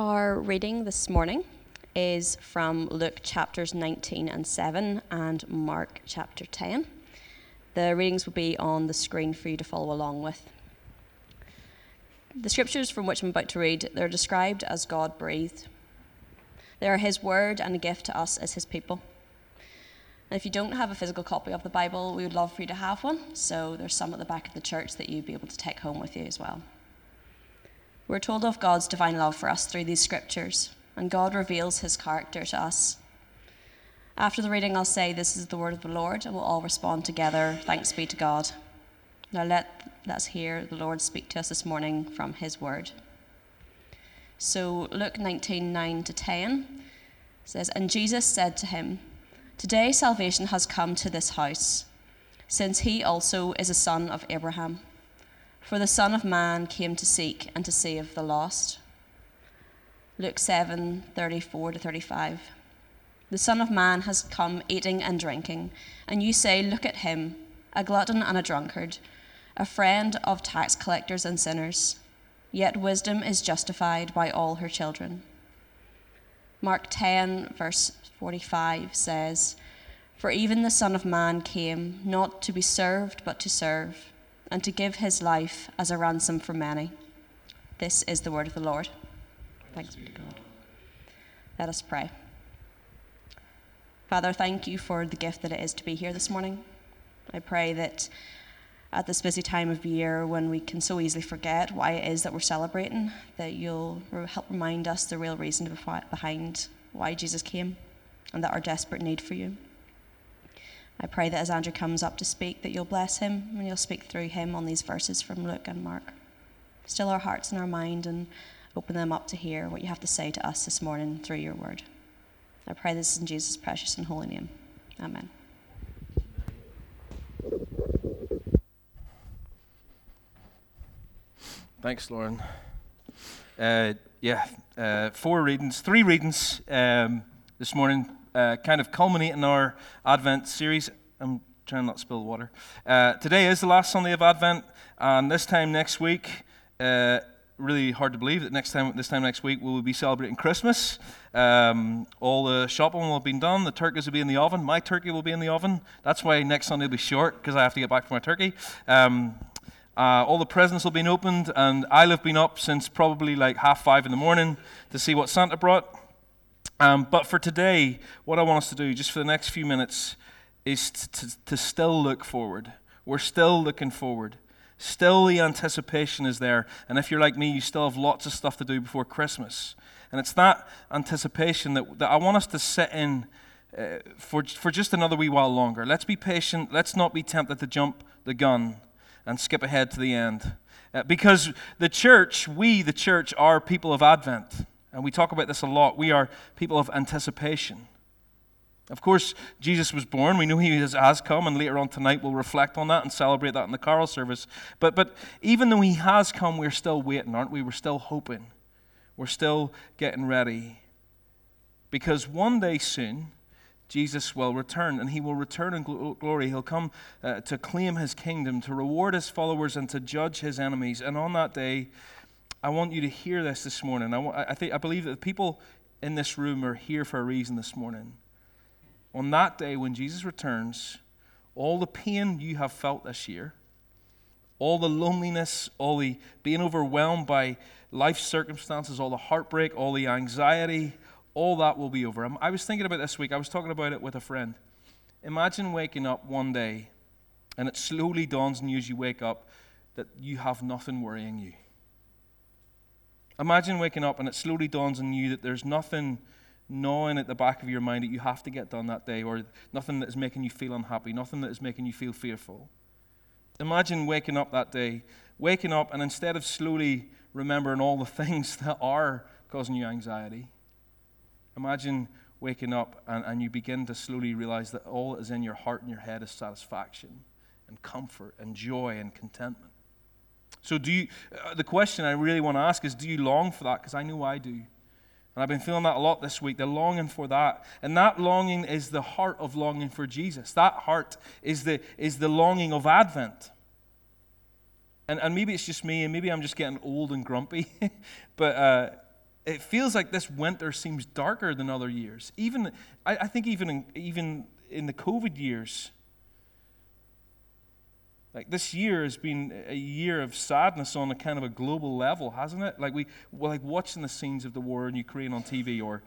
Our reading this morning is from Luke chapters 19 and 7 and Mark chapter 10. The readings will be on the screen for you to follow along with. The scriptures from which I'm about to read, they're described as God breathed. They are his word and a gift to us as his people. And if you don't have a physical copy of the Bible, we would love for you to have one. So there's some at the back of the church that you'd be able to take home with you as well. We're told of God's divine love for us through these scriptures, and God reveals his character to us. After the reading, I'll say, This is the word of the Lord, and we'll all respond together, Thanks be to God. Now let, let us hear the Lord speak to us this morning from his word. So Luke 19 9 to 10 says, And Jesus said to him, Today salvation has come to this house, since he also is a son of Abraham. For the Son of Man came to seek and to save the lost. Luke 7 34 to 35. The Son of Man has come eating and drinking, and you say, Look at him, a glutton and a drunkard, a friend of tax collectors and sinners. Yet wisdom is justified by all her children. Mark 10, verse 45 says, For even the Son of Man came not to be served, but to serve, and to give his life as a ransom for many. This is the word of the Lord. Thanks be to God. Let us pray. Father, thank you for the gift that it is to be here this morning. I pray that at this busy time of year when we can so easily forget why it is that we're celebrating, that you'll help remind us the real reason behind why Jesus came and that our desperate need for you. I pray that as Andrew comes up to speak, that you'll bless him and you'll speak through him on these verses from Luke and Mark. Still our hearts and our mind and open them up to hear what you have to say to us this morning through your word. I pray this in Jesus' precious and holy name. Amen. Thanks, Lauren. Uh, yeah, uh, four readings, three readings um, this morning, uh, kind of culminating our Advent series. I'm trying not to spill water. Uh, today is the last Sunday of Advent, and this time next week, uh, really hard to believe that next time, this time next week, we will be celebrating Christmas. Um, all the shopping will have been done. The turkeys will be in the oven. My turkey will be in the oven. That's why next Sunday will be short because I have to get back for my turkey. Um, uh, all the presents will be opened, and I'll have been up since probably like half five in the morning to see what Santa brought. Um, but for today, what I want us to do, just for the next few minutes, is to, to, still look forward. We're still looking forward. Still, the anticipation is there. And if you're like me, you still have lots of stuff to do before Christmas. And it's that anticipation that, that I want us to sit in uh, for, for just another wee while longer. Let's be patient. Let's not be tempted to jump the gun and skip ahead to the end. Uh, because the church, we, the church, are people of Advent. And we talk about this a lot. We are people of anticipation. Of course, Jesus was born. We know he has, come, and later on tonight we'll reflect on that and celebrate that in the carol service. But, but even though he has come, we're still waiting, aren't we? We're still hoping. We're still getting ready. Because one day soon, Jesus will return, and he will return in glory. He'll come uh, to claim his kingdom, to reward his followers, and to judge his enemies. And on that day, I want you to hear this this morning. I, want, I, think, I believe that the people in this room are here for a reason this morning. On that day, when Jesus returns, all the pain you have felt this year, all the loneliness, all the being overwhelmed by life circumstances, all the heartbreak, all the anxiety, all that will be over. I was thinking about this week, I was talking about it with a friend. Imagine waking up one day and it slowly dawns on you as you wake up that you have nothing worrying you. Imagine waking up and it slowly dawns on you that there's nothing gnawing at the back of your mind that you have to get done that day, or nothing that is making you feel unhappy, nothing that is making you feel fearful. Imagine waking up that day, waking up, and instead of slowly remembering all the things that are causing you anxiety, Imagine waking up and, and you begin to slowly realize that all that is in your heart and your head is satisfaction and comfort and joy and contentment. So, do you, uh, the question I really want to ask is do you long for that? Because I know I do. And I've been feeling that a lot this week, the longing for that. And that longing is the heart of longing for Jesus. That heart is the, is the longing of Advent. And, and maybe it's just me, and maybe I'm just getting old and grumpy. but uh, it feels like this winter seems darker than other years. Even, I, I think, even in, even in the COVID years, like this year has been a year of sadness on a kind of a global level, hasn't it? Like we, we're like watching the scenes of the war in Ukraine on TV, or,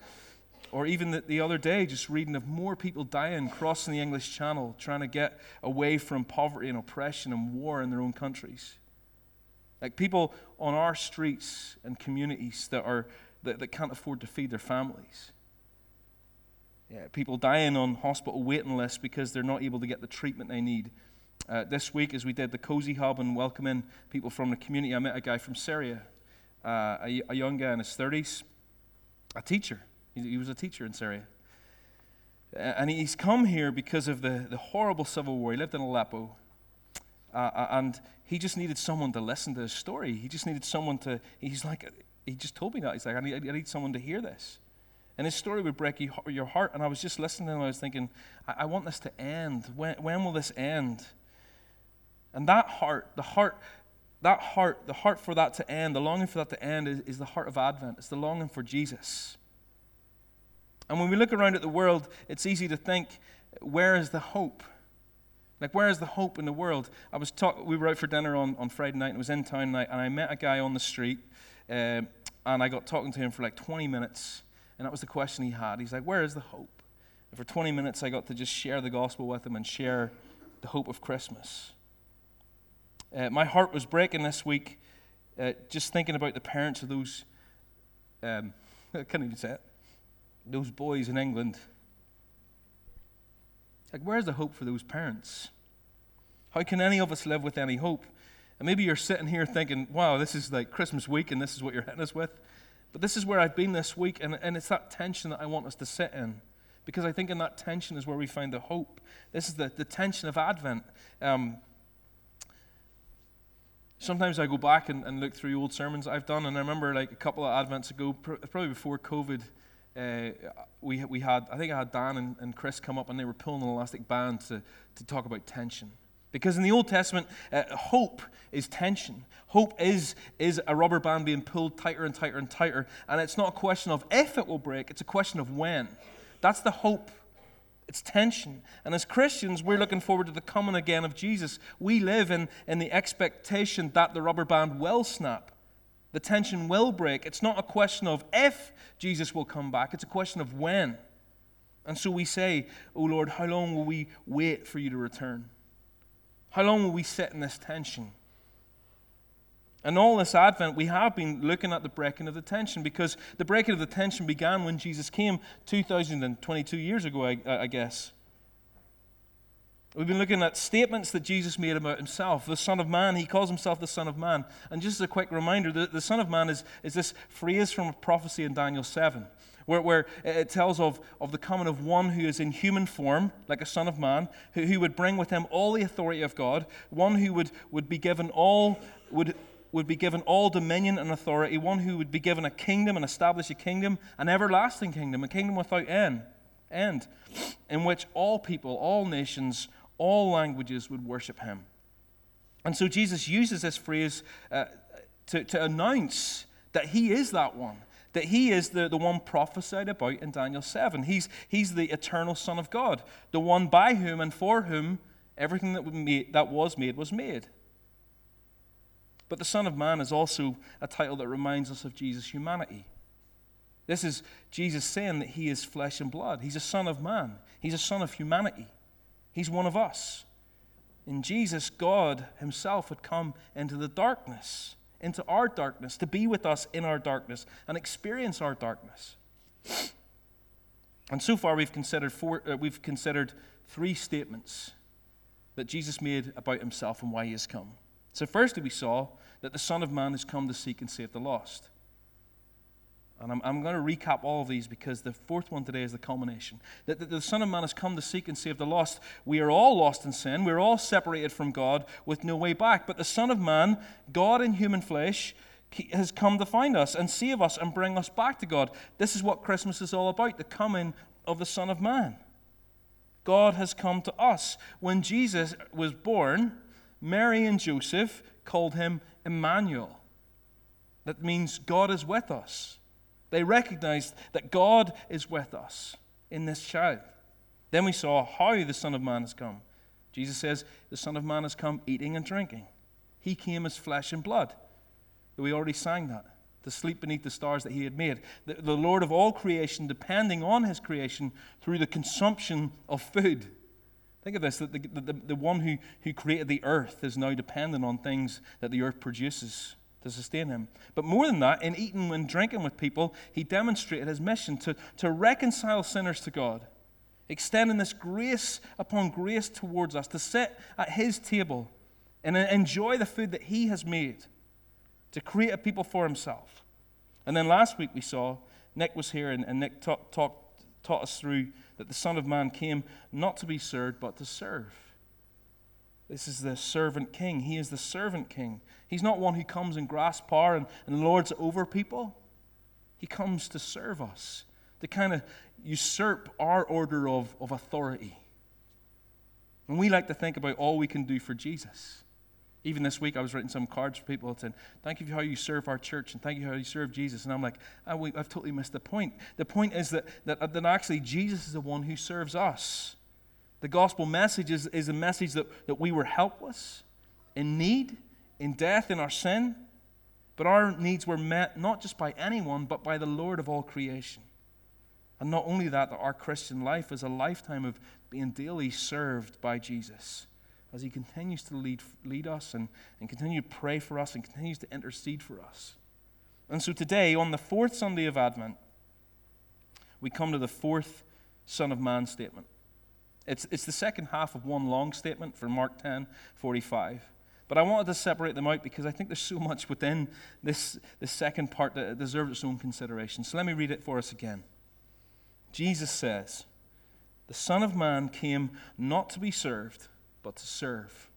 or even the, the other day, just reading of more people dying crossing the English Channel, trying to get away from poverty and oppression and war in their own countries. Like people on our streets and communities that are that, that can't afford to feed their families. Yeah, people dying on hospital waiting lists because they're not able to get the treatment they need uh, this week, as we did the Cozy Hub and welcoming people from the community, I met a guy from Syria, uh, a, a, young guy in his 30s, a teacher. He, he was a teacher in Syria. And he's come here because of the, the horrible civil war. He lived in Aleppo. Uh, uh, and he just needed someone to listen to his story. He just needed someone to, he's like, he just told me that. He's like, I need, I need someone to hear this. And his story would break your heart. And I was just listening and I was thinking, I, I want this to end. When, when will this end? And that heart, the heart, that heart, the heart for that to end, the longing for that to end is, is the heart of Advent. It's the longing for Jesus. And when we look around at the world, it's easy to think, where is the hope? Like, where is the hope in the world? I was talk- we were out for dinner on, on Friday night, and it was in town night, and I met a guy on the street, uh, and I got talking to him for like 20 minutes, and that was the question he had. He's like, where is the hope? And for 20 minutes, I got to just share the gospel with him and share the hope of Christmas. Uh, my heart was breaking this week uh, just thinking about the parents of those, um, I can't even say it, those boys in England. Like, where's the hope for those parents? How can any of us live with any hope? And maybe you're sitting here thinking, wow, this is like Christmas week and this is what you're hitting us with. But this is where I've been this week, and, and it's that tension that I want us to sit in. Because I think in that tension is where we find the hope. This is the, the tension of Advent. Um, sometimes I go back and, and look through old sermons I've done, and I remember like a couple of Advents ago, probably before COVID, uh, we, we had, I think I had Dan and, and Chris come up and they were pulling an elastic band to, to talk about tension. Because in the Old Testament, uh, hope is tension. Hope is, is a rubber band being pulled tighter and tighter and tighter. And it's not a question of if it will break, it's a question of when. That's the hope it's tension. And as Christians, we're looking forward to the coming again of Jesus. We live in, in the expectation that the rubber band will snap, the tension will break. It's not a question of if Jesus will come back, it's a question of when. And so we say, Oh Lord, how long will we wait for you to return? How long will we sit in this tension? And all this Advent, we have been looking at the breaking of the tension because the breaking of the tension began when Jesus came 2,022 years ago, I, I, guess. We've been looking at statements that Jesus made about himself. The Son of Man, he calls himself the Son of Man. And just as a quick reminder, the, the Son of Man is, is this phrase from a prophecy in Daniel 7, where, where it tells of, of the coming of one who is in human form, like a Son of Man, who, who would bring with him all the authority of God, one who would, would be given all, would would be given all dominion and authority, one who would be given a kingdom and establish a kingdom, an everlasting kingdom, a kingdom without end, end in which all people, all nations, all languages would worship him. And so Jesus uses this phrase uh, to, to announce that he is that one, that he is the, the one prophesied about in Daniel 7. He's, he's the eternal Son of God, the one by whom and for whom everything that, made, that was made was made. But the Son of Man is also a title that reminds us of Jesus' humanity. This is Jesus saying that he is flesh and blood. He's a Son of Man, he's a Son of humanity, he's one of us. In Jesus, God Himself had come into the darkness, into our darkness, to be with us in our darkness and experience our darkness. And so far, we've considered, four, uh, we've considered three statements that Jesus made about Himself and why He has come. So, firstly, we saw that the Son of Man has come to seek and save the lost. And I'm, I'm going to recap all of these because the fourth one today is the culmination. That the, the Son of Man has come to seek and save the lost. We are all lost in sin. We're all separated from God with no way back. But the Son of Man, God in human flesh, has come to find us and save us and bring us back to God. This is what Christmas is all about the coming of the Son of Man. God has come to us. When Jesus was born, Mary and Joseph called him Emmanuel. That means God is with us. They recognized that God is with us in this child. Then we saw how the Son of Man has come. Jesus says, The Son of Man has come eating and drinking. He came as flesh and blood. We already sang that. To sleep beneath the stars that he had made. The, the Lord of all creation, depending on his creation through the consumption of food. Think of this that the, the, the one who, who created the earth is now dependent on things that the earth produces to sustain him. But more than that, in eating and drinking with people, he demonstrated his mission to, to reconcile sinners to God, extending this grace upon grace towards us, to sit at his table and enjoy the food that he has made, to create a people for himself. And then last week we saw, Nick was here, and, and Nick talk, talk, taught us through that the Son of Man came not to be served, but to serve. This is the servant king. He is the servant king. He's not one who comes and grasps power and, and lords over people. He comes to serve us, to kind of usurp our order of, of authority. And we like to think about all we can do for Jesus. Even this week, I was writing some cards for people saying, Thank you for how you serve our church and thank you for how you serve Jesus. And I'm like, I've totally missed the point. The point is that, that, uh, that actually Jesus is the one who serves us. The gospel message is, is a message that, that we were helpless, in need, in death, in our sin, but our needs were met not just by anyone, but by the Lord of all creation. And not only that, that our Christian life is a lifetime of being daily served by Jesus as he continues to lead, lead us and, and continue to pray for us and continues to intercede for us. And so today, on the fourth Sunday of Advent, we come to the fourth Son of Man statement. It's, it's the second half of one long statement from Mark 10 45. But I wanted to separate them out because I think there's so much within this, this second part that deserves its own consideration. So let me read it for us again. Jesus says, The Son of Man came not to be served, but to serve,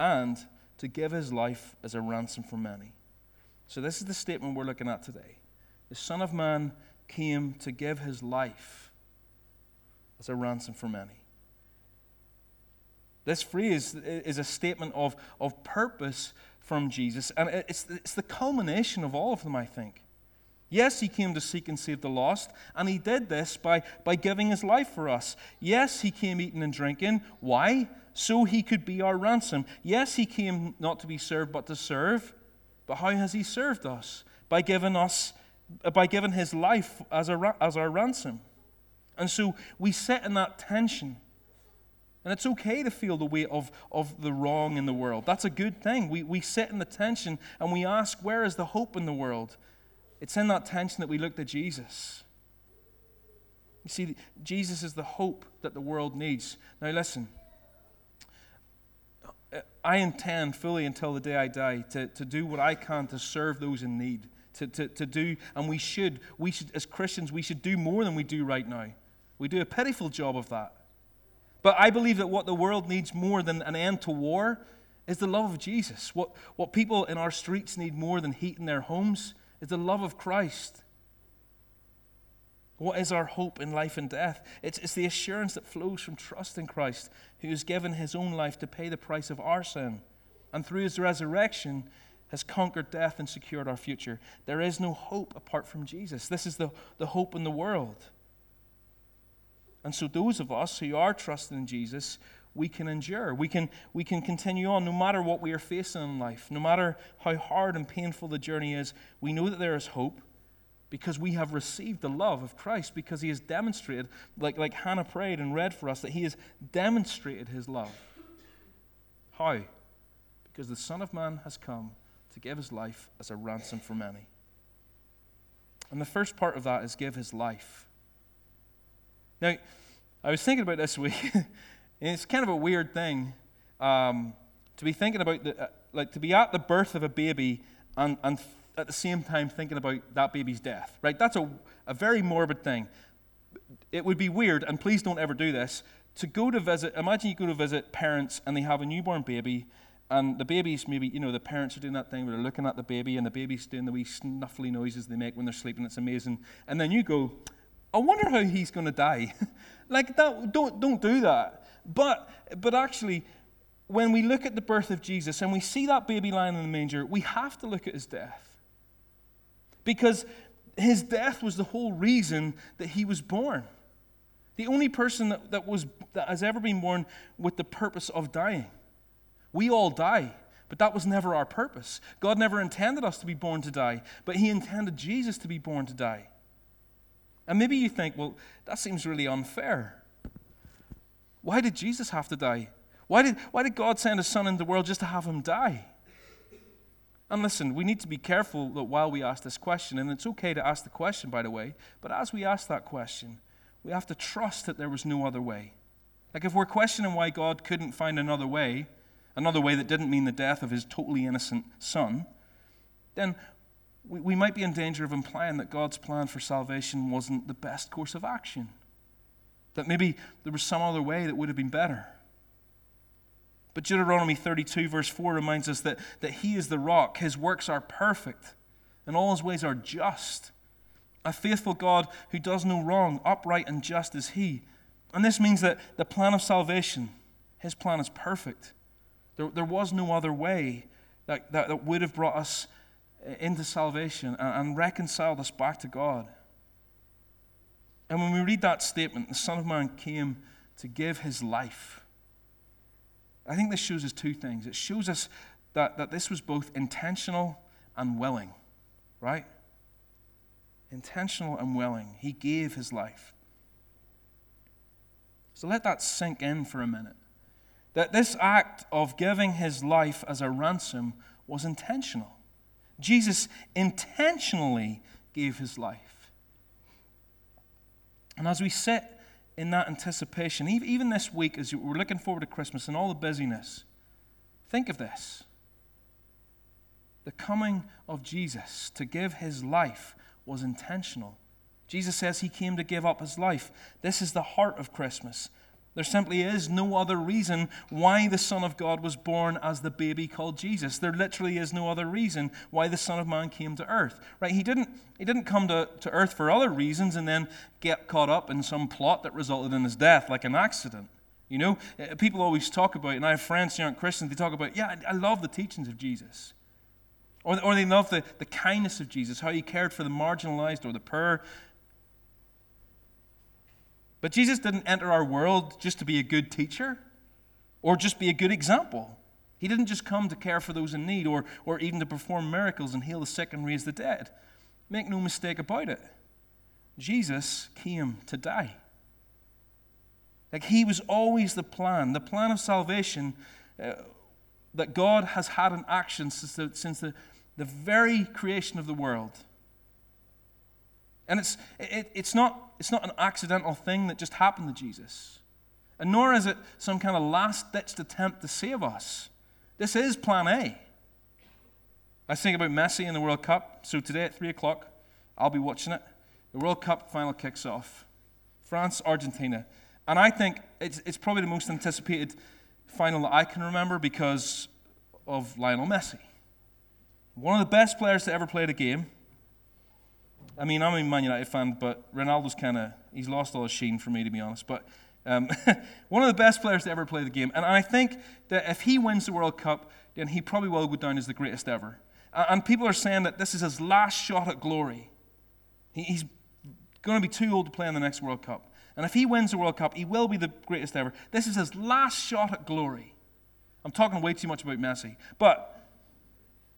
and to give his life as a ransom for many. So this is the statement we're looking at today. The Son of Man came to give his life as a ransom for many. This phrase is a statement of, of purpose from Jesus, and it's, it's the culmination of all of them, I think. Yes, he came to seek and save the lost, and he did this by, by giving his life for us. Yes, he came eating and drinking. Why? So he could be our ransom. Yes, he came not to be served, but to serve. But how has he served us? By giving us, by giving his life as, a, as our ransom. And so we sit in that tension. And it's okay to feel the weight of, of the wrong in the world. That's a good thing. We, we sit in the tension and we ask, where is the hope in the world? It's in that tension that we look to Jesus. You see, Jesus is the hope that the world needs. Now, listen. I intend fully until the day I die to, to do what I can to serve those in need. To, to, to do, and we should, we should, as Christians, we should do more than we do right now. We do a pitiful job of that. But I believe that what the world needs more than an end to war is the love of Jesus. What, what people in our streets need more than heat in their homes is the love of Christ. What is our hope in life and death? It's, it's the assurance that flows from trust in Christ, who has given his own life to pay the price of our sin. And through his resurrection, has conquered death and secured our future. There is no hope apart from Jesus. This is the, the hope in the world. And so, those of us who are trusting in Jesus, we can endure. We can, we can continue on no matter what we are facing in life, no matter how hard and painful the journey is. We know that there is hope because we have received the love of Christ, because he has demonstrated, like, like Hannah prayed and read for us, that he has demonstrated his love. How? Because the Son of Man has come to give his life as a ransom for many. And the first part of that is give his life. Now, I was thinking about this week, and it's kind of a weird thing um, to be thinking about, the, uh, like, to be at the birth of a baby and, and at the same time thinking about that baby's death, right? That's a, a very morbid thing. It would be weird, and please don't ever do this, to go to visit, imagine you go to visit parents and they have a newborn baby, and the baby's maybe, you know, the parents are doing that thing where they're looking at the baby and the baby's doing the wee snuffly noises they make when they're sleeping. It's amazing. And then you go, I wonder how he's going to die. like that, don't, don't do that. But, but actually, when we look at the birth of Jesus and we see that baby lying in the manger, we have to look at his death. Because his death was the whole reason that he was born. The only person that, that, was, that has ever been born with the purpose of dying. We all die, but that was never our purpose. God never intended us to be born to die, but He intended Jesus to be born to die. And maybe you think, well, that seems really unfair. Why did Jesus have to die? Why did, why did God send His Son into the world just to have Him die? And listen, we need to be careful that while we ask this question, and it's okay to ask the question, by the way, but as we ask that question, we have to trust that there was no other way. Like if we're questioning why God couldn't find another way, another way that didn't mean the death of his totally innocent son, then we, we might be in danger of implying that God's plan for salvation wasn't the best course of action. That maybe there was some other way that would have been better. But Deuteronomy 32, verse 4, reminds us that, that He is the rock, His works are perfect, and all His ways are just. A faithful God who does no wrong, upright and just is He. And this means that the plan of salvation, His plan is perfect. There, there was no other way that, that, that would have brought us eh, into salvation and, and reconciled us back to God. And when we read that statement, the Son of Man came to give His life I think this shows us two things. It shows us that, that this was both intentional and willing, right? Intentional and willing. He gave his life. So let that sink in for a minute. That this act of giving his life as a ransom was intentional. Jesus intentionally gave his life. And as we sit in that anticipation, even this week, as we're looking forward to Christmas and all the busyness, think of this. The coming of Jesus to give his life was intentional. Jesus says he came to give up his life. This is the heart of Christmas. There simply is no other reason why the Son of God was born as the baby called Jesus. There literally is no other reason why the Son of Man came to earth. Right? He didn't, he didn't come to, to earth for other reasons and then get caught up in some plot that resulted in his death, like an accident. You know, uh, people always talk about, and I have friends who aren't Christians, they talk about, yeah, I love the teachings of Jesus. Or, or they love the, the kindness of Jesus, how he cared for the marginalized or the poor but Jesus didn't enter our world just to be a good teacher or just be a good example. He didn't just come to care for those in need or, or even to perform miracles and heal the sick and raise the dead. Make no mistake about it. Jesus came to die. Like he was always the plan, the plan of salvation uh, that God has had in action since, the, since the, the very creation of the world. And it's, it, it's, not, it's not an accidental thing that just happened to Jesus. And nor is it some kind of last ditched attempt to save us. This is plan A. I think about Messi in the World Cup. So today at 3 o'clock, I'll be watching it. The World Cup final kicks off France, Argentina. And I think it's, it's probably the most anticipated final that I can remember because of Lionel Messi. One of the best players to ever play the game I mean, I'm a Man United fan, but Ronaldo's kind of, he's lost all his sheen for me, to be honest. But um, one of the best players to ever play the game. And I think that if he wins the World Cup, then he probably will go down as the greatest ever. And people are saying that this is his last shot at glory. He's going to be too old to play in the next World Cup. And if he wins the World Cup, he will be the greatest ever. This is his last shot at glory. I'm talking way too much about Messi. But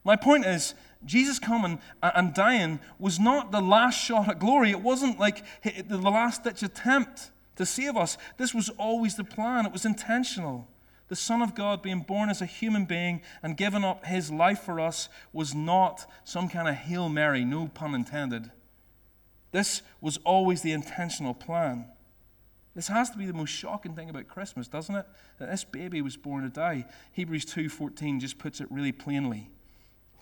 my point is, Jesus coming and dying was not the last shot at glory. It wasn't like the last ditch attempt to save us. This was always the plan, it was intentional. The Son of God being born as a human being and giving up his life for us was not some kind of Hail Mary, no pun intended. This was always the intentional plan. This has to be the most shocking thing about Christmas, doesn't it? That this baby was born to die. Hebrews 2:14 just puts it really plainly.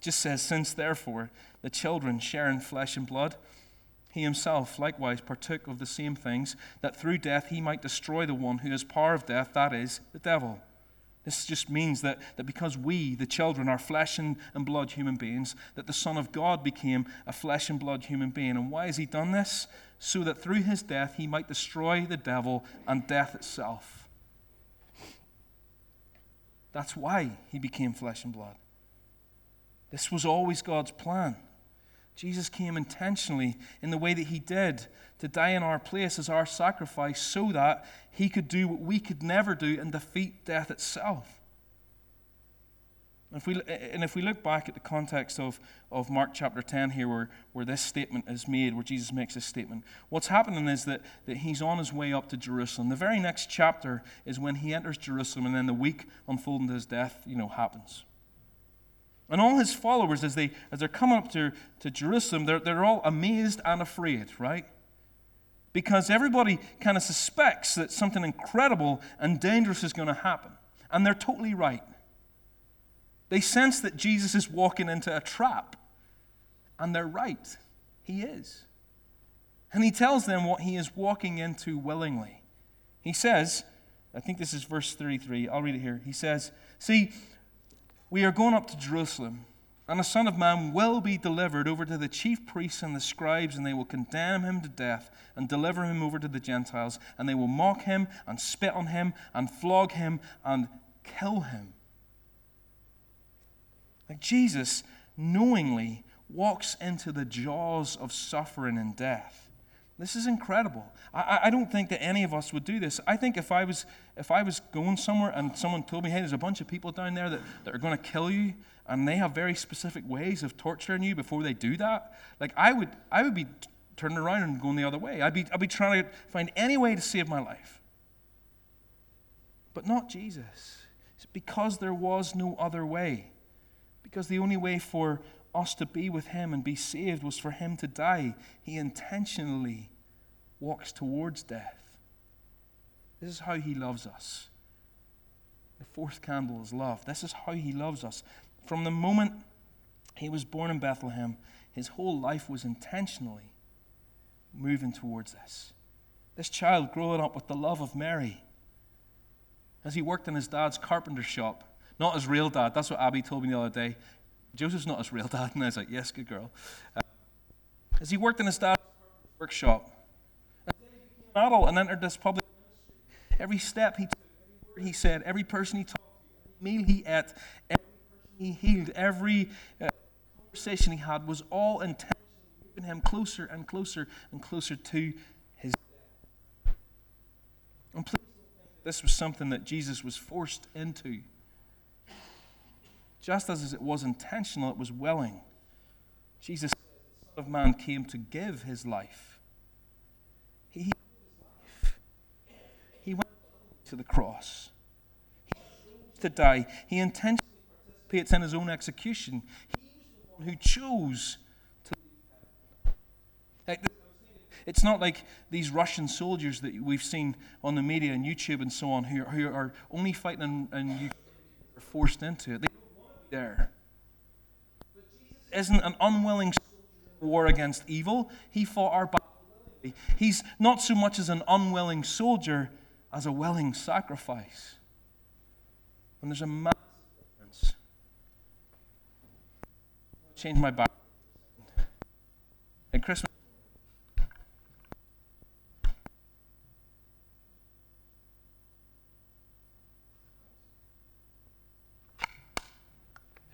Just says, Since therefore the children share in flesh and blood, he himself likewise partook of the same things, that through death he might destroy the one who has power of death, that is, the devil. This just means that, that because we, the children, are flesh and, and blood human beings, that the Son of God became a flesh and blood human being. And why has he done this? So that through his death he might destroy the devil and death itself. That's why he became flesh and blood. This was always God's plan. Jesus came intentionally in the way that he did to die in our place as our sacrifice so that he could do what we could never do and defeat death itself. If we, and if we look back at the context of, of Mark chapter 10 here, where, where this statement is made, where Jesus makes this statement, what's happening is that, that he's on his way up to Jerusalem. The very next chapter is when he enters Jerusalem, and then the week unfolding to his death, you know, happens. And all his followers, as, they, as they're coming up to, to Jerusalem, they're, they're all amazed and afraid, right? Because everybody kind of suspects that something incredible and dangerous is going to happen. And they're totally right. They sense that Jesus is walking into a trap. And they're right. He is. And he tells them what he is walking into willingly. He says, I think this is verse 33. I'll read it here. He says, See, we are going up to Jerusalem, and the Son of Man will be delivered over to the chief priests and the scribes, and they will condemn him to death and deliver him over to the Gentiles, and they will mock him and spit on him and flog him and kill him. Like Jesus knowingly walks into the jaws of suffering and death. This is incredible. I, I don't think that any of us would do this. I think if I was if I was going somewhere and someone told me, hey, there's a bunch of people down there that, that are going to kill you, and they have very specific ways of torturing you before they do that, like I would I would be turning around and going the other way. I'd be I'd be trying to find any way to save my life. But not Jesus. It's because there was no other way. Because the only way for us to be with Him and be saved was for Him to die. He intentionally walks towards death. This is how He loves us. The fourth candle is love. This is how He loves us. From the moment He was born in Bethlehem, His whole life was intentionally moving towards this. This child growing up with the love of Mary. As he worked in his dad's carpenter shop, not his real dad. That's what Abby told me the other day. Joseph's not his real dad. And I was like, yes, good girl. Uh, as he worked in his dad's workshop, and and entered this public ministry. Every step he took, every word he said, every person he talked to, every meal he ate, every person he healed, every uh, conversation he had was all intentionally moving him closer and closer and closer to his death. And please this was something that Jesus was forced into. Just as it was intentional, it was willing. Jesus, the Son of Man, came to give his life. He, he, went to the cross. He to die. He intentionally participates in his own execution. He was the one who chose to it's not like these Russian soldiers that we've seen on the media and YouTube and so on who, who are only fighting and, and are forced into it. They there. Isn't an unwilling war against evil. He fought our battle. He's not so much as an unwilling soldier as a willing sacrifice. And there's a massive difference. Change my back. At Christmas.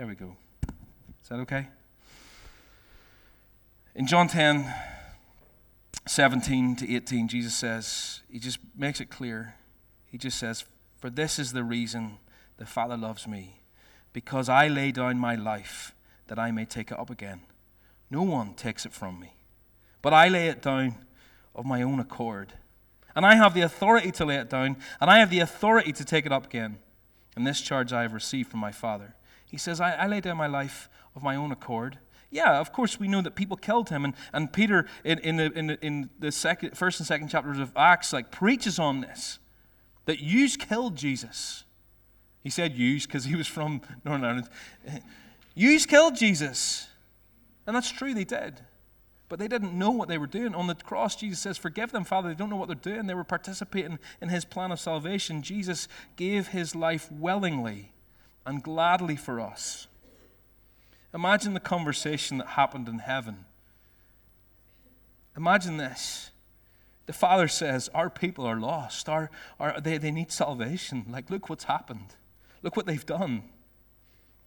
There we go. Is that okay? In John 10, 17 to 18, Jesus says, He just makes it clear. He just says, For this is the reason the Father loves me, because I lay down my life that I may take it up again. No one takes it from me, but I lay it down of my own accord. And I have the authority to lay it down, and I have the authority to take it up again. And this charge I have received from my Father. He says, I, I lay down my life of my own accord. Yeah, of course, we know that people killed him. And, and Peter, in, in, the, in, the, in the second, first and second chapters of Acts, like preaches on this that yous killed Jesus. He said yous because he was from Northern Ireland. Yous killed Jesus. And that's true, they did. But they didn't know what they were doing. On the cross, Jesus says, Forgive them, Father. They don't know what they're doing. They were participating in his plan of salvation. Jesus gave his life willingly and gladly for us. Imagine the conversation that happened in heaven. Imagine this. The Father says, Our people are lost. Our, our, they, they need salvation. Like, look what's happened. Look what they've done.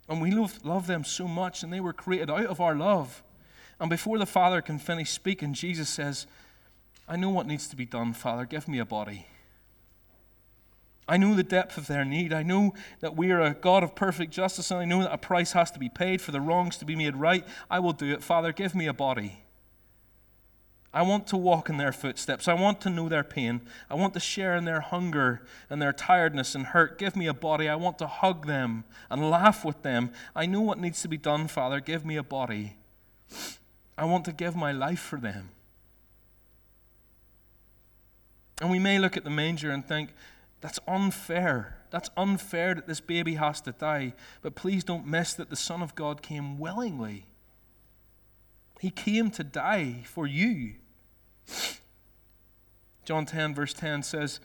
And we love, love them so much, and they were created out of our love. And before the father can finish speaking, Jesus says, I know what needs to be done, Father. Give me a body. I know the depth of their need. I know that we are a God of perfect justice, and I know that a price has to be paid for the wrongs to be made right. I will do it. Father, give me a body. I want to walk in their footsteps. I want to know their pain. I want to share in their hunger and their tiredness and hurt. Give me a body. I want to hug them and laugh with them. I know what needs to be done, Father. Give me a body. I want to give my life for them. And we may look at the manger and think, that's unfair. That's unfair that this baby has to die. But please don't miss that the Son of God came willingly. He came to die for you. John 10, verse 10 says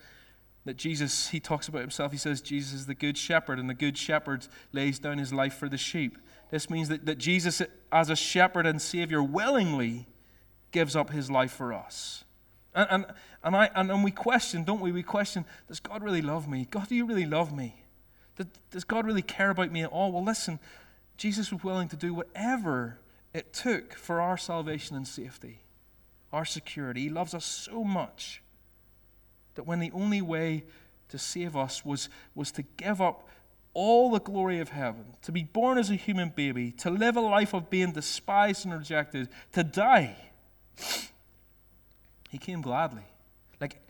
that Jesus, he talks about himself. He says, Jesus is the good shepherd, and the good shepherd lays down his life for the sheep. This means that, that Jesus, as a shepherd and Savior, willingly gives up his life for us. And, and, and, I, and, and we question, don't we? We question, does God really love me? God, do you really love me? Does God really care about me at all? Well, listen, Jesus was willing to do whatever it took for our salvation and safety, our security. He loves us so much that when the only way to save us was, was to give up all the glory of heaven, to be born as a human baby, to live a life of being despised and rejected, to die, he came gladly. Like,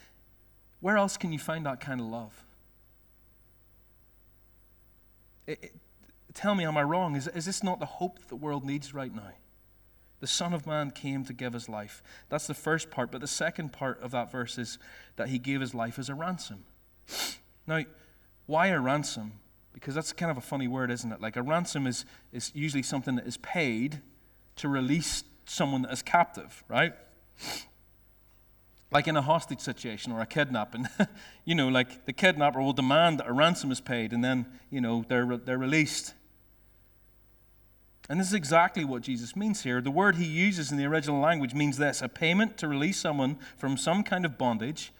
where else can you find that kind of love? It, it, tell me, am I wrong? Is, is this not the hope that the world needs right now? The Son of Man came to give his life. That's the first part. But the second part of that verse is that he gave his life as a ransom. Now, why a ransom? Because that's kind of a funny word, isn't it? Like a ransom is, is usually something that is paid to release someone that is captive, right? Like in a hostage situation or a kidnapping. you know, like the kidnapper will demand that a ransom is paid and then, you know, they're, they're released. And this is exactly what Jesus means here. The word he uses in the original language means this a payment to release someone from some kind of bondage.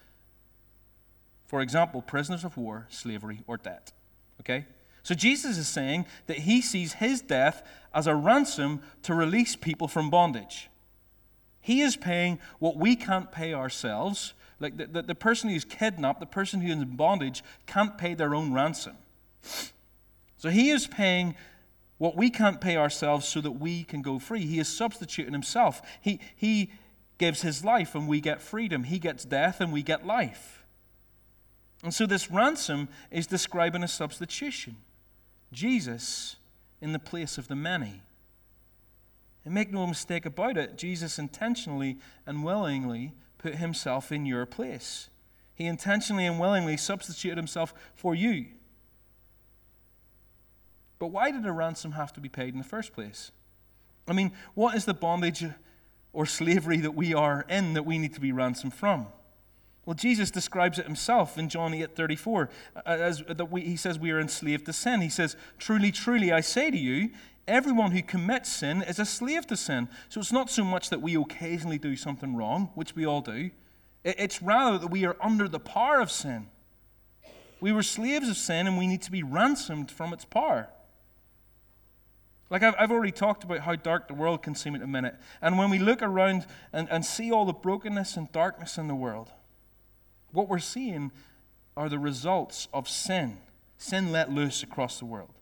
For example, prisoners of war, slavery, or debt. Okay? So Jesus is saying that he sees his death as a ransom to release people from bondage. He is paying what we can't pay ourselves. Like the, the, the person who's kidnapped, the person who's in bondage, can't pay their own ransom. So he is paying what we can't pay ourselves so that we can go free. He is substituting himself. He, he gives his life and we get freedom. He gets death and we get life. And so this ransom is describing a substitution Jesus in the place of the many. And make no mistake about it, Jesus intentionally and willingly put himself in your place. He intentionally and willingly substituted himself for you. But why did a ransom have to be paid in the first place? I mean, what is the bondage or slavery that we are in that we need to be ransomed from? Well, Jesus describes it himself in John 8 34. As, that we, he says we are enslaved to sin. He says, Truly, truly, I say to you, everyone who commits sin is a slave to sin. So it's not so much that we occasionally do something wrong, which we all do, it's rather that we are under the power of sin. We were slaves of sin and we need to be ransomed from its power. Like I've, already talked about how dark the world can seem at a minute. And when we look around and, and see all the brokenness and darkness in the world, what we're seeing are the results of sin. Sin let loose across the world.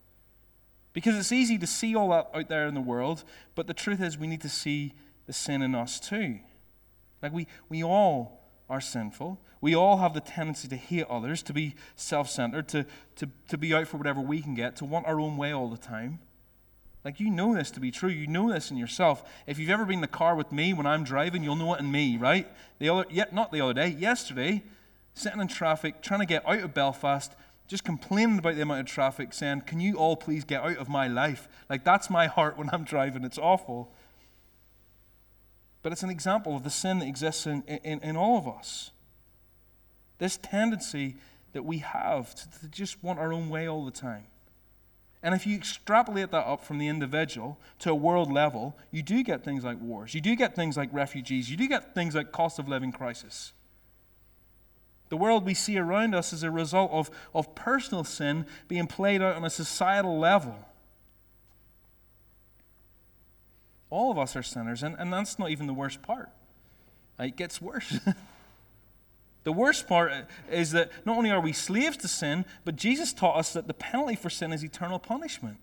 Because it's easy to see all that out there in the world, but the truth is we need to see the sin in us too. Like we, we all are sinful. We all have the tendency to hate others, to be self centered, to, to, to be out for whatever we can get, to want our own way all the time. Like, you know this to be true. You know this in yourself. If you've ever been in the car with me when I'm driving, you'll know it in me, right? The other, yet not the other day, yesterday, sitting in traffic, trying to get out of Belfast, just complaining about the amount of traffic, saying, Can you all please get out of my life? Like, that's my heart when I'm driving. It's awful. But it's an example of the sin that exists in, in, in all of us. This tendency that we have to, to just want our own way all the time. And if you extrapolate that up from the individual to a world level, you do get things like wars. You do get things like refugees. You do get things like cost of living crisis. The world we see around us is a result of, of personal sin being played out on a societal level. All of us are sinners, and, and that's not even the worst part. Uh, it gets worse. the worst part is that not only are we slaves to sin, but Jesus taught us that the penalty for sin is eternal punishment.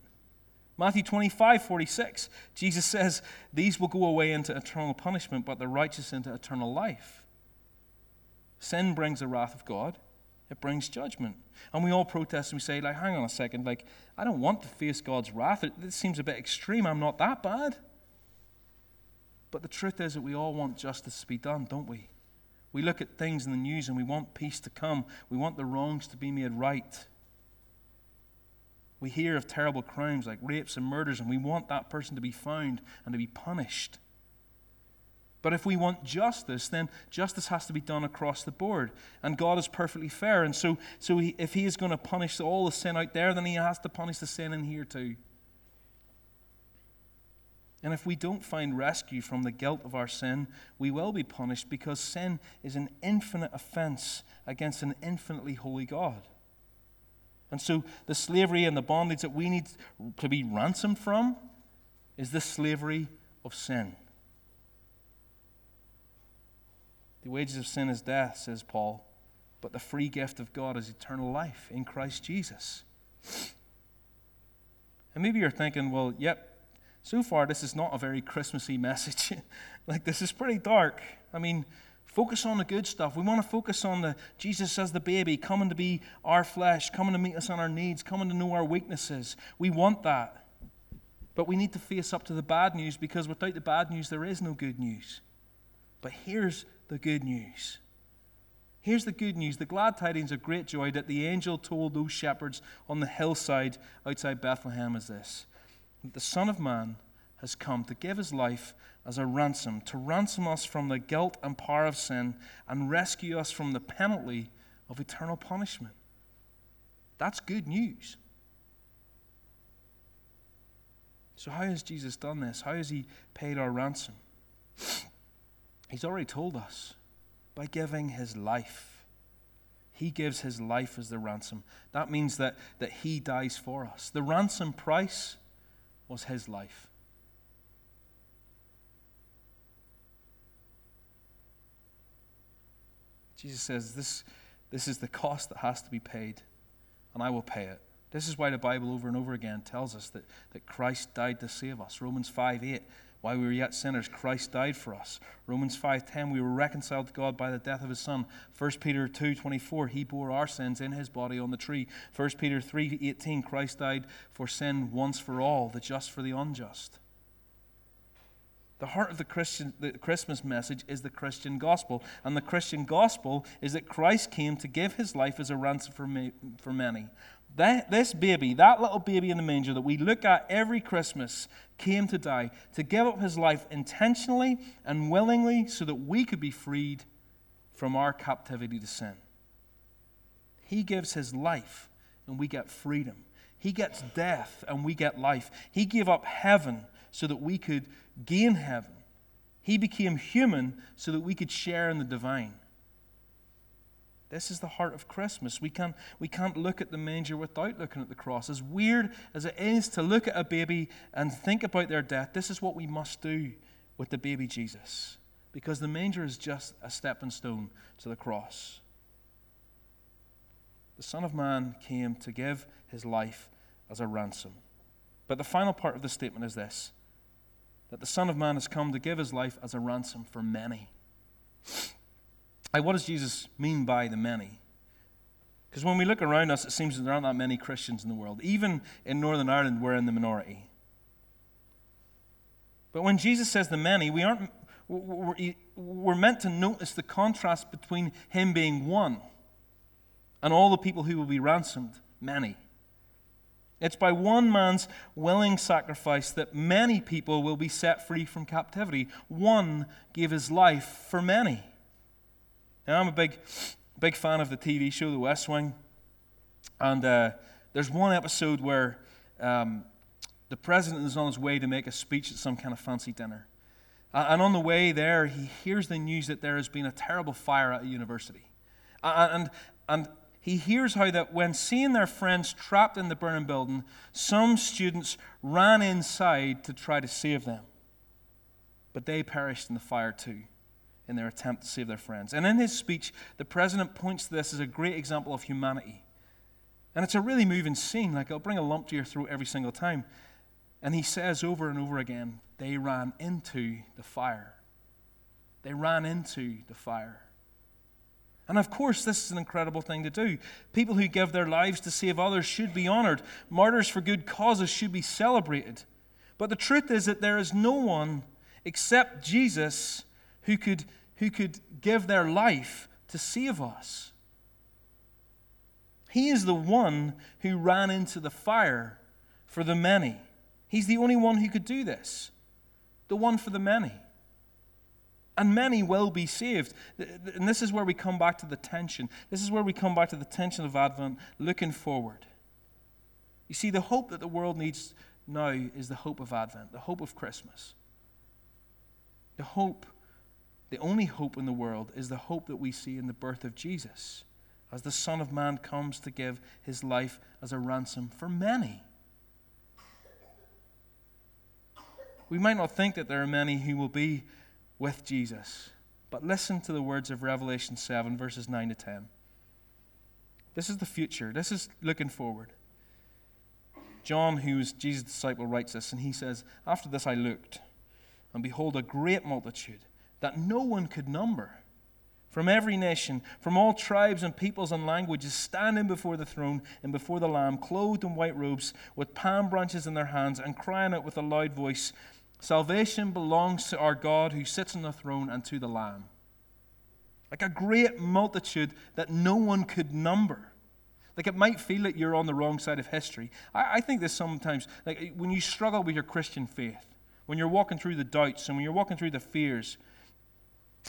Matthew 25, 46, Jesus says, These will go away into eternal punishment, but the righteous into eternal life. Sin brings the wrath of God, it brings judgment. And we all protest and we say, like, hang on a second, like, I don't want to face God's wrath. It, it seems a bit extreme. I'm not that bad. But the truth is that we all want justice to be done, don't we? We look at things in the news and we want peace to come. We want the wrongs to be made right. We hear of terrible crimes like rapes and murders, and we want that person to be found and to be punished. But if we want justice, then justice has to be done across the board. And God is perfectly fair. And so, so he, if He is going to punish all the sin out there, then He has to punish the sin in here too. And if we don't find rescue from the guilt of our sin, we will be punished because sin is an infinite offense against an infinitely holy God. And so the slavery and the bondage that we need to be ransomed from is the slavery of sin. The wages of sin is death, says Paul, but the free gift of God is eternal life in Christ Jesus. And maybe you're thinking, well, yep, so far this is not a very Christmassy message. like, this is pretty dark. I mean, Focus on the good stuff. We want to focus on the Jesus as the baby, coming to be our flesh, coming to meet us on our needs, coming to know our weaknesses. We want that. But we need to face up to the bad news because without the bad news, there is no good news. But here's the good news. Here's the good news the glad tidings of great joy that the angel told those shepherds on the hillside outside Bethlehem is this that the Son of Man has come to give his life as a ransom, to ransom us from the guilt and power of sin and rescue us from the penalty of eternal punishment. That's good news. So, how has Jesus done this? How has he paid our ransom? He's already told us by giving his life. He gives his life as the ransom. That means that, that he dies for us. The ransom price was his life. Jesus says, this, this is the cost that has to be paid, and I will pay it. This is why the Bible over and over again tells us that, that Christ died to save us. Romans 5 8, while we were yet sinners, Christ died for us. Romans 5.10, we were reconciled to God by the death of his Son. 1 Peter 2.24, he bore our sins in his body on the tree. 1 Peter 3.18, Christ died for sin once for all, the just for the unjust. The heart of the Christian the Christmas message is the Christian gospel, and the Christian gospel is that Christ came to give his life as a ransom for, me, for many. That, this baby, that little baby in the manger that we look at every Christmas, came to die, to give up his life intentionally and willingly so that we could be freed from our captivity to sin. He gives his life, and we get freedom. He gets death, and we get life. He gave up heaven so that we could gain heaven. He became human so that we could share in the divine. This is the heart of Christmas. We can't, we can't look at the manger without looking at the cross. As weird as it is to look at a baby and think about their death, this is what we must do with the baby Jesus. Because the manger is just a stepping stone to the cross. The Son of Man came to give his life as a ransom. But the final part of the statement is this that the Son of Man has come to give his life as a ransom for many. Like, what does Jesus mean by the many? Because when we look around us, it seems that there aren't that many Christians in the world. Even in Northern Ireland, we're in the minority. But when Jesus says the many, we aren't, we're meant to notice the contrast between him being one and all the people who will be ransomed, many. It's by one man's willing sacrifice that many people will be set free from captivity. One gave his life for many. I'm a big, big fan of the TV show The West Wing. And uh, there's one episode where um, the president is on his way to make a speech at some kind of fancy dinner. And on the way there, he hears the news that there has been a terrible fire at a university. And, and he hears how that when seeing their friends trapped in the burning building, some students ran inside to try to save them. but they perished in the fire too in their attempt to save their friends. And in his speech, the president points to this as a great example of humanity. And it's a really moving scene. Like, it'll bring a lump to your throat every single time. And he says over and over again, they ran into the fire. They ran into the fire. And of course, this is an incredible thing to do. People who give their lives to save others should be honored. Martyrs for good causes should be celebrated. But the truth is that there is no one except Jesus who could, who could give their life to save us. He is the one who ran into the fire for the many. He's the only one who could do this, the one for the many. And many will be saved. And this is where we come back to the tension. This is where we come back to the tension of Advent, looking forward. You see, the hope that the world needs now is the hope of Advent, the hope of Christmas. The hope the only hope in the world is the hope that we see in the birth of Jesus, as the Son of Man comes to give his life as a ransom for many. We might not think that there are many who will be with Jesus, but listen to the words of Revelation 7, verses 9 to 10. This is the future, this is looking forward. John, who is Jesus' disciple, writes this, and he says, After this I looked, and behold, a great multitude that no one could number. From every nation, from all tribes and peoples and languages, standing before the throne and before the Lamb, clothed in white robes, with palm branches in their hands, and crying out with a loud voice Salvation belongs to our God who sits on the throne and to the Lamb. Like a great multitude that no one could number. Like it might feel like you're on the wrong side of history. I, I think this sometimes, like when you struggle with your Christian faith, when you're walking through the doubts and when you're walking through the fears,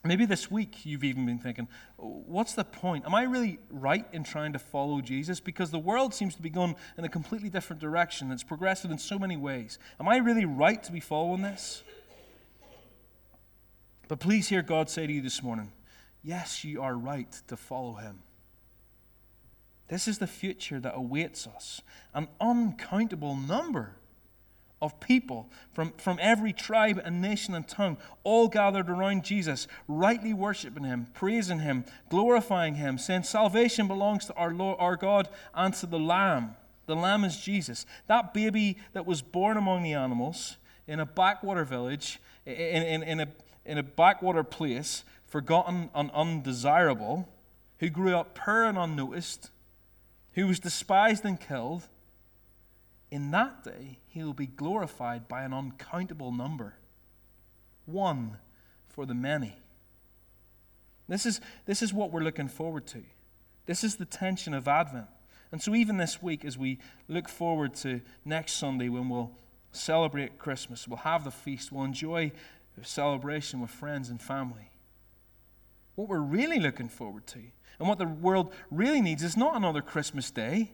Maybe this week you've even been thinking, what's the point? Am I really right in trying to follow Jesus? Because the world seems to be going in a completely different direction. It's progressive in so many ways. Am I really right to be following this? But please hear God say to you this morning yes, you are right to follow him. This is the future that awaits us an uncountable number of people from, from every tribe and nation and tongue, all gathered around Jesus, rightly worshiping him, praising him, glorifying him, saying, Salvation belongs to our Lord, our God, and to the Lamb. The Lamb is Jesus. That baby that was born among the animals in a backwater village, in, in, in, a, in a backwater place, forgotten and undesirable, who grew up poor and unnoticed, who was despised and killed in that day, he will be glorified by an uncountable number. One for the many. This is, this is what we're looking forward to. This is the tension of Advent. And so, even this week, as we look forward to next Sunday when we'll celebrate Christmas, we'll have the feast, we'll enjoy celebration with friends and family. What we're really looking forward to, and what the world really needs, is not another Christmas day.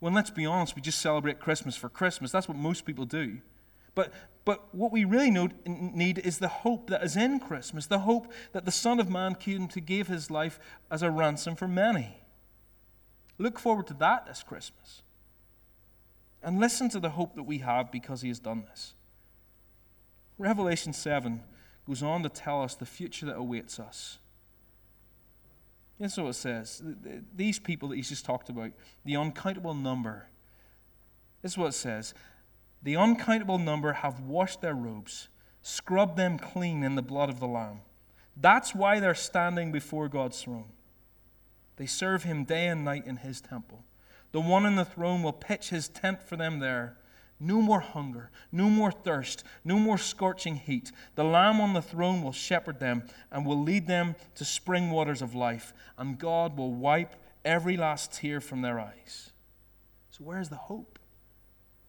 Well, let's be honest, we just celebrate Christmas for Christmas. That's what most people do. But, but what we really need is the hope that is in Christmas, the hope that the Son of Man came to give his life as a ransom for many. Look forward to that this Christmas. And listen to the hope that we have because he has done this. Revelation 7 goes on to tell us the future that awaits us. That's what it says. These people that he's just talked about, the uncountable number. This is what it says. The uncountable number have washed their robes, scrubbed them clean in the blood of the Lamb. That's why they're standing before God's throne. They serve him day and night in his temple. The one in the throne will pitch his tent for them there no more hunger, no more thirst, no more scorching heat. The Lamb on the throne will shepherd them and will lead them to spring waters of life, and God will wipe every last tear from their eyes. So, where's the hope?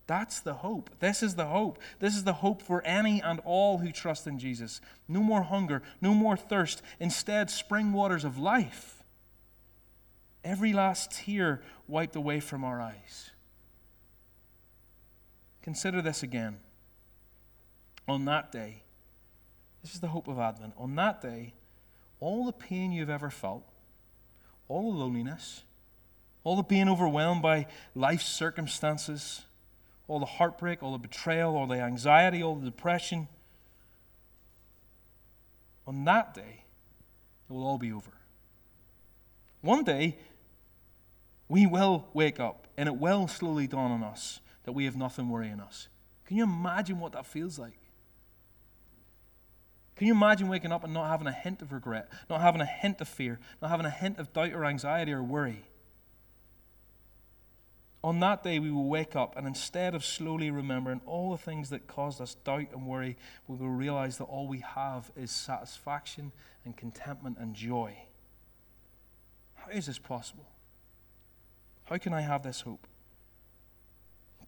That's the hope. This is the hope. This is the hope for any and all who trust in Jesus. No more hunger, no more thirst. Instead, spring waters of life. Every last tear wiped away from our eyes. Consider this again. On that day, this is the hope of Advent. On that day, all the pain you've ever felt, all the loneliness, all the being overwhelmed by life's circumstances, all the heartbreak, all the betrayal, all the anxiety, all the depression, On that day, it will all be over. One day, we will wake up and it will slowly dawn on us that we have nothing worrying us. Can you imagine what that feels like? Can you imagine waking up and not having a hint of regret, not having a hint of fear, not having a hint of doubt or anxiety or worry? On that day, we will wake up, and instead of slowly remembering all the things that caused us doubt and worry, we will realize that all we have is satisfaction and contentment and joy. How is this possible? How can I have this hope?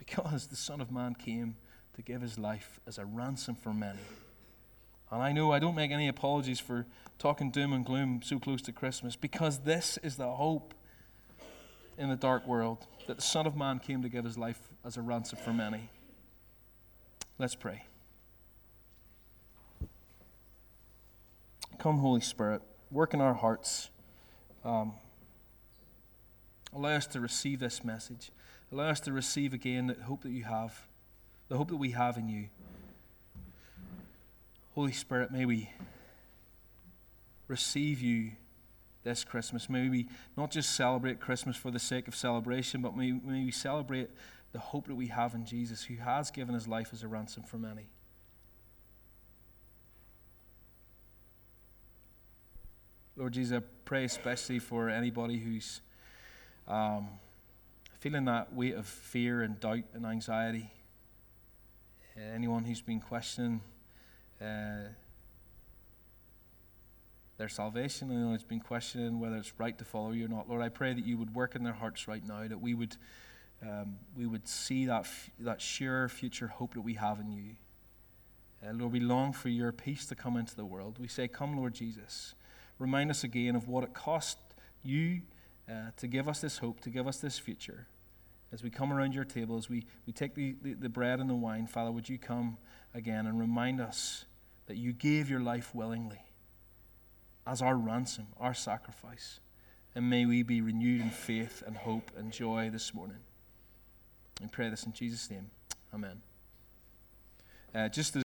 Because the Son of Man came to give his life as a ransom for many. And I know I don't make any apologies for talking doom and gloom so close to Christmas, because this is the hope in the dark world that the Son of Man came to give his life as a ransom for many. Let's pray. Come, Holy Spirit, work in our hearts. Um, allow us to receive this message. Allow us to receive again the hope that you have, the hope that we have in you. Holy Spirit, may we receive you this Christmas. May we not just celebrate Christmas for the sake of celebration, but may, may we celebrate the hope that we have in Jesus, who has given his life as a ransom for many. Lord Jesus, I pray especially for anybody who's um, feeling that weight of fear and doubt and anxiety. Anyone who's been questioning uh, their salvation, anyone who's been questioning whether it's right to follow you or not, Lord, I pray that you would work in their hearts right now, that we would, um, we would see that, f- that sure future hope that we have in you. Uh, Lord, we long for your peace to come into the world. We say, Come, Lord Jesus. Remind us again of what it cost you uh, to give us this hope, to give us this future. As we come around your table, as we, we take the, the, the bread and the wine, Father, would you come again and remind us that you gave your life willingly as our ransom, our sacrifice. And may we be renewed in faith and hope and joy this morning. We pray this in Jesus' name. Amen. Uh, just as